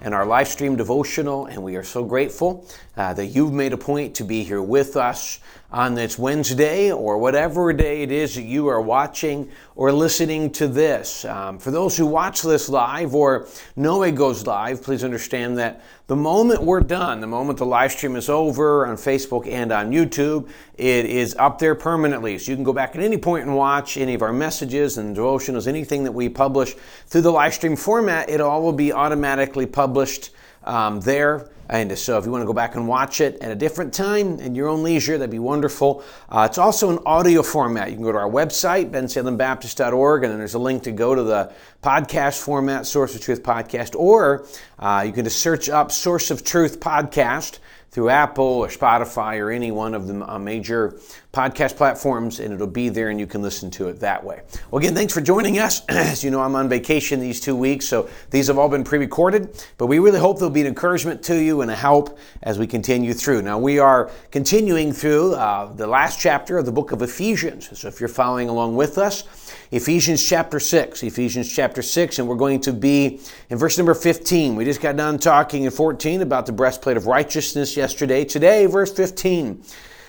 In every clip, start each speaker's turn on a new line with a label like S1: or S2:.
S1: and our live stream devotional. And we are so grateful uh, that you've made a point to be here with us on this Wednesday or whatever day it is that you are watching or listening to this. Um, for those who watch this live or know it goes live, please understand that the moment we're done, the moment the live stream is over on Facebook and on YouTube, it is up there permanently. So you can go back at any point and watch any of our messages and devotionals, anything that we publish through the live stream format. It all will be automatically published um, there. And so, if you want to go back and watch it at a different time in your own leisure, that'd be wonderful. Uh, it's also an audio format. You can go to our website, bensalembaptist.org, and then there's a link to go to the podcast format, Source of Truth Podcast, or uh, you can just search up Source of Truth Podcast through Apple or Spotify or any one of the uh, major podcast platforms, and it'll be there and you can listen to it that way. Well, again, thanks for joining us. As you know, I'm on vacation these two weeks, so these have all been pre recorded, but we really hope they'll be an encouragement to you and a help as we continue through. Now, we are continuing through uh, the last chapter of the book of Ephesians. So if you're following along with us, Ephesians chapter 6, Ephesians chapter 6, and we're going to be in verse number 15. We just got done talking in 14 about the breastplate of righteousness yesterday. Today, verse 15,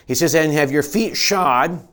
S1: he says, And have your feet shod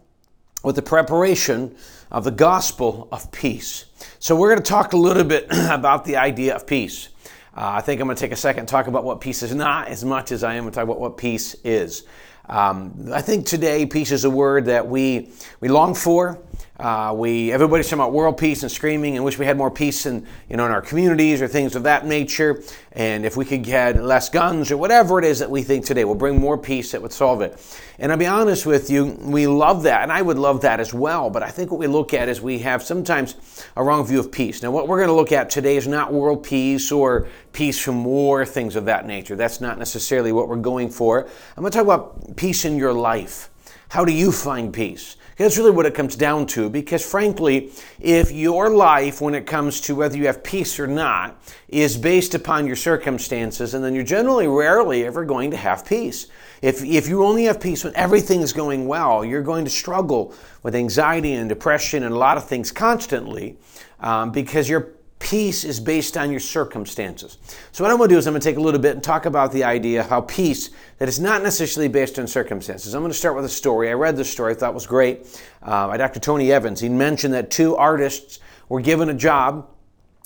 S1: with the preparation of the gospel of peace. So we're going to talk a little bit about the idea of peace. Uh, I think I'm going to take a second and talk about what peace is not as much as I am going to talk about what peace is. Um, I think today peace is a word that we, we long for. Uh, we everybody's talking about world peace and screaming and wish we had more peace in you know in our communities or things of that nature. And if we could get less guns or whatever it is that we think today will bring more peace that would solve it. And I'll be honest with you, we love that, and I would love that as well. But I think what we look at is we have sometimes a wrong view of peace. Now, what we're going to look at today is not world peace or peace from war, things of that nature. That's not necessarily what we're going for. I'm going to talk about peace in your life. How do you find peace? That's really what it comes down to because, frankly, if your life, when it comes to whether you have peace or not, is based upon your circumstances, and then you're generally rarely ever going to have peace. If, if you only have peace when everything is going well, you're going to struggle with anxiety and depression and a lot of things constantly um, because you're peace is based on your circumstances. So, what I'm going to do is I'm going to take a little bit and talk about the idea how peace that is not necessarily based on circumstances. I'm going to start with a story. I read this story, I thought was great, uh, by Dr. Tony Evans. He mentioned that two artists were given a job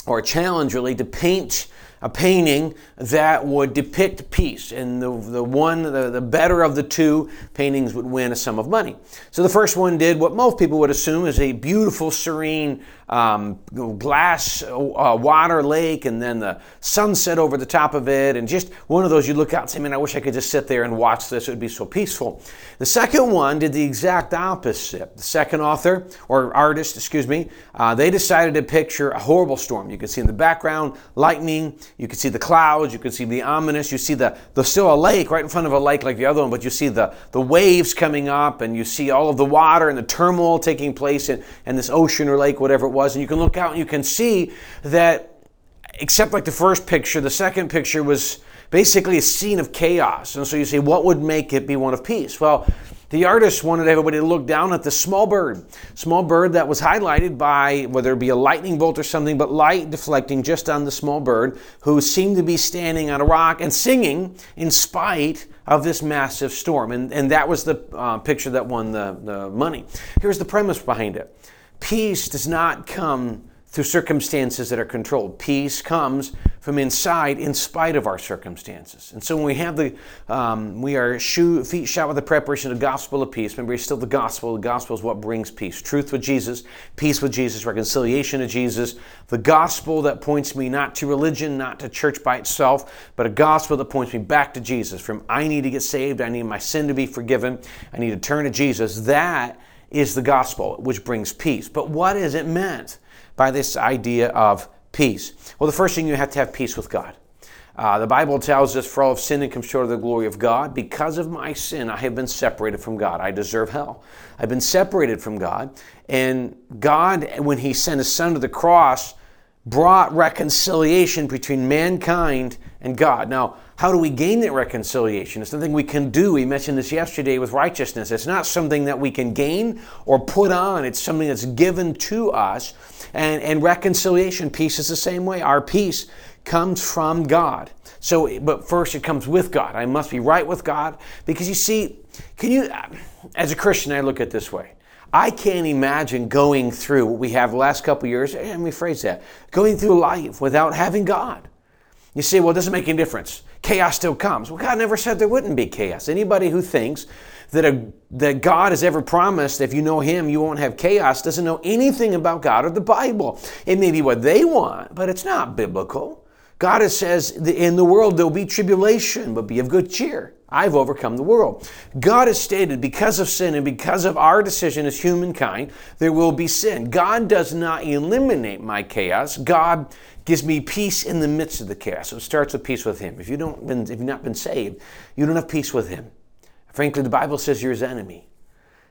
S1: or a challenge really to paint a painting that would depict peace. And the, the one, the, the better of the two paintings would win a sum of money. So the first one did what most people would assume is a beautiful, serene um, glass uh, water lake and then the sunset over the top of it. And just one of those you look out and say, man, I wish I could just sit there and watch this. It would be so peaceful. The second one did the exact opposite. The second author, or artist, excuse me, uh, they decided to picture a horrible storm. You can see in the background lightning, you can see the clouds, you can see the ominous, you see the, the still a lake right in front of a lake like the other one, but you see the, the waves coming up and you see all of the water and the turmoil taking place in, in this ocean or lake, whatever it was was. And you can look out and you can see that, except like the first picture, the second picture was basically a scene of chaos. And so you say, what would make it be one of peace? Well, the artist wanted everybody to look down at the small bird, small bird that was highlighted by whether it be a lightning bolt or something, but light deflecting just on the small bird who seemed to be standing on a rock and singing in spite of this massive storm. And, and that was the uh, picture that won the, the money. Here's the premise behind it Peace does not come through circumstances that are controlled. Peace comes from inside, in spite of our circumstances. And so when we have the, um, we are shoe, feet shot with the preparation of the gospel of peace. Remember, it's still the gospel. The gospel is what brings peace. Truth with Jesus, peace with Jesus, reconciliation to Jesus. The gospel that points me not to religion, not to church by itself, but a gospel that points me back to Jesus. From I need to get saved, I need my sin to be forgiven, I need to turn to Jesus. That is the gospel, which brings peace. But what is it meant by this idea of peace? Well, the first thing you have to have peace with God. Uh, the Bible tells us, for all of sin and come short of the glory of God. Because of my sin, I have been separated from God. I deserve hell. I've been separated from God. And God, when He sent His Son to the cross, brought reconciliation between mankind and God. Now, how do we gain that reconciliation? It's nothing we can do. We mentioned this yesterday with righteousness. It's not something that we can gain or put on, it's something that's given to us. And, and reconciliation, peace is the same way. Our peace comes from God. So, but first it comes with God. I must be right with God because you see, can you, as a Christian, I look at this way. I can't imagine going through what we have the last couple years, let me phrase that, going through life without having God. You say, well, it doesn't make any difference. Chaos still comes. Well, God never said there wouldn't be chaos. Anybody who thinks that, a, that God has ever promised if you know Him, you won't have chaos doesn't know anything about God or the Bible. It may be what they want, but it's not biblical. God says, in the world there'll be tribulation, but be of good cheer. I've overcome the world. God has stated because of sin and because of our decision as humankind, there will be sin. God does not eliminate my chaos. God gives me peace in the midst of the chaos. So it starts with peace with Him. If you don't been, if you've not been saved, you don't have peace with Him. Frankly, the Bible says you're His enemy.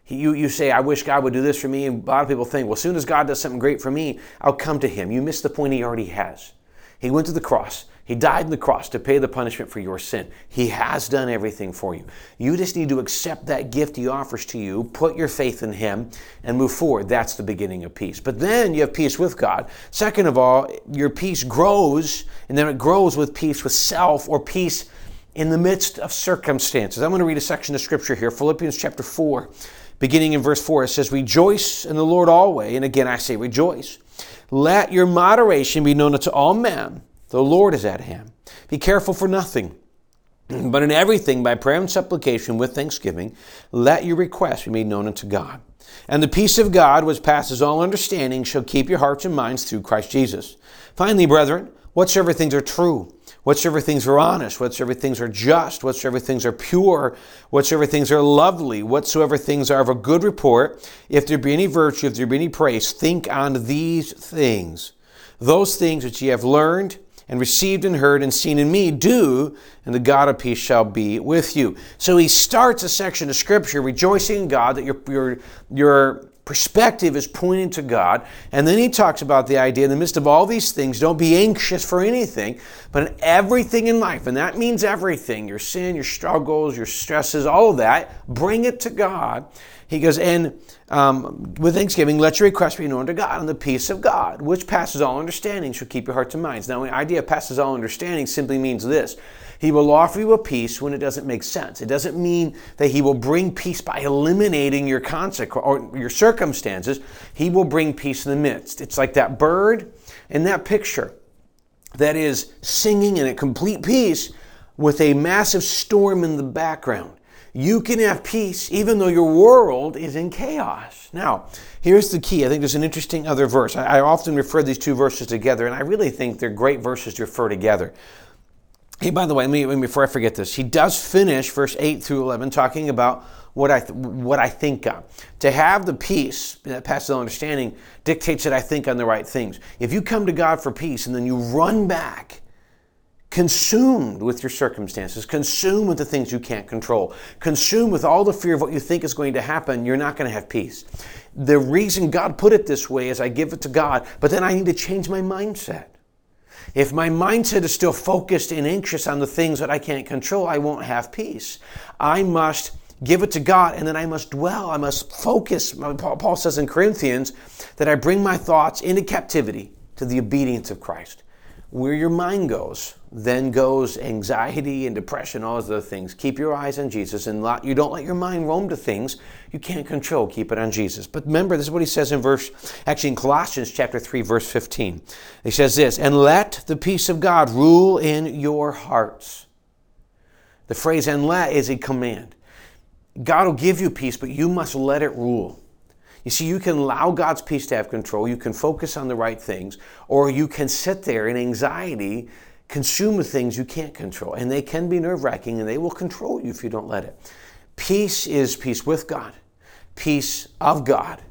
S1: You, you say, I wish God would do this for me. And a lot of people think, well, as soon as God does something great for me, I'll come to Him. You miss the point He already has. He went to the cross. He died on the cross to pay the punishment for your sin. He has done everything for you. You just need to accept that gift He offers to you, put your faith in Him, and move forward. That's the beginning of peace. But then you have peace with God. Second of all, your peace grows, and then it grows with peace with self or peace in the midst of circumstances. I'm going to read a section of scripture here Philippians chapter 4, beginning in verse 4. It says, Rejoice in the Lord always. And again, I say rejoice. Let your moderation be known unto all men. The Lord is at hand. Be careful for nothing, but in everything, by prayer and supplication with thanksgiving, let your requests be made known unto God. And the peace of God, which passes all understanding, shall keep your hearts and minds through Christ Jesus. Finally, brethren, whatsoever things are true, whatsoever things are honest, whatsoever things are just, whatsoever things are pure, whatsoever things are lovely, whatsoever things are of a good report, if there be any virtue, if there be any praise, think on these things. Those things which ye have learned and received and heard and seen in me, do, and the God of peace shall be with you. So he starts a section of scripture rejoicing in God that your, your, your perspective is pointing to God. And then he talks about the idea in the midst of all these things, don't be anxious for anything, but in everything in life, and that means everything your sin, your struggles, your stresses, all of that, bring it to God. He goes, and um, with thanksgiving, let your request be known to God, and the peace of God, which passes all understanding, shall keep your hearts and minds. Now, the idea passes all understanding simply means this He will offer you a peace when it doesn't make sense. It doesn't mean that He will bring peace by eliminating your consequence or your circumstances. He will bring peace in the midst. It's like that bird in that picture that is singing in a complete peace with a massive storm in the background you can have peace even though your world is in chaos. Now, here's the key. I think there's an interesting other verse. I, often refer these two verses together, and I really think they're great verses to refer together. Hey, by the way, let me, before I forget this, he does finish verse 8 through 11 talking about what I, th- what I think of. To have the peace that passes understanding dictates that I think on the right things. If you come to God for peace and then you run back consumed with your circumstances, consumed with the things you can't control, consumed with all the fear of what you think is going to happen, you're not going to have peace. The reason God put it this way is I give it to God, but then I need to change my mindset. If my mindset is still focused and anxious on the things that I can't control, I won't have peace. I must give it to God and then I must dwell. I must focus. Paul says in Corinthians that I bring my thoughts into captivity to the obedience of Christ where your mind goes, then goes anxiety and depression, all those other things. Keep your eyes on Jesus and lot, you don't let your mind roam to things you can't control. Keep it on Jesus. But remember, this is what he says in verse, actually in Colossians chapter 3, verse 15. He says this, and let the peace of God rule in your hearts. The phrase and let is a command. God will give you peace, but you must let it rule. You see, you can allow God's peace to have control, you can focus on the right things, or you can sit there in anxiety, consume with things you can't control. And they can be nerve wracking and they will control you if you don't let it. Peace is peace with God, peace of God,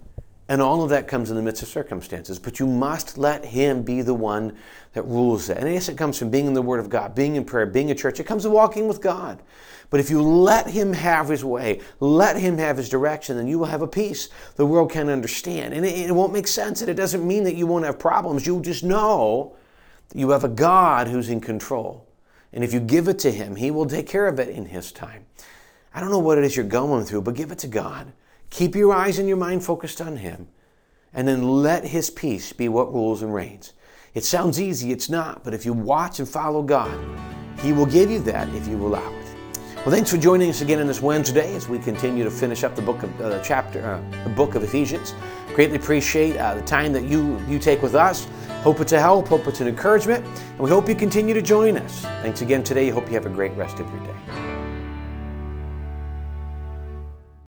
S1: And all of that comes in the midst of circumstances. But you must let Him be the one that rules it. And yes, it comes from being in the Word of God, being in prayer, being in church. It comes to walking with God. But if you let Him have His way, let Him have His direction, then you will have a peace the world can't understand. And it, it won't make sense. And it doesn't mean that you won't have problems. You'll just know that you have a God who's in control. And if you give it to Him, He will take care of it in His time. I don't know what it is you're going through, but give it to God. Keep your eyes and your mind focused on Him. And then let His peace be what rules and reigns. It sounds easy, it's not, but if you watch and follow God, He will give you that if you allow it. Well, thanks for joining us again on this Wednesday as we continue to finish up the book of uh, chapter, uh, the book of Ephesians. Greatly appreciate uh, the time that you you take with us. Hope it's a help. Hope it's an encouragement, and we hope you continue to join us. Thanks again today. Hope you have a great rest of your day.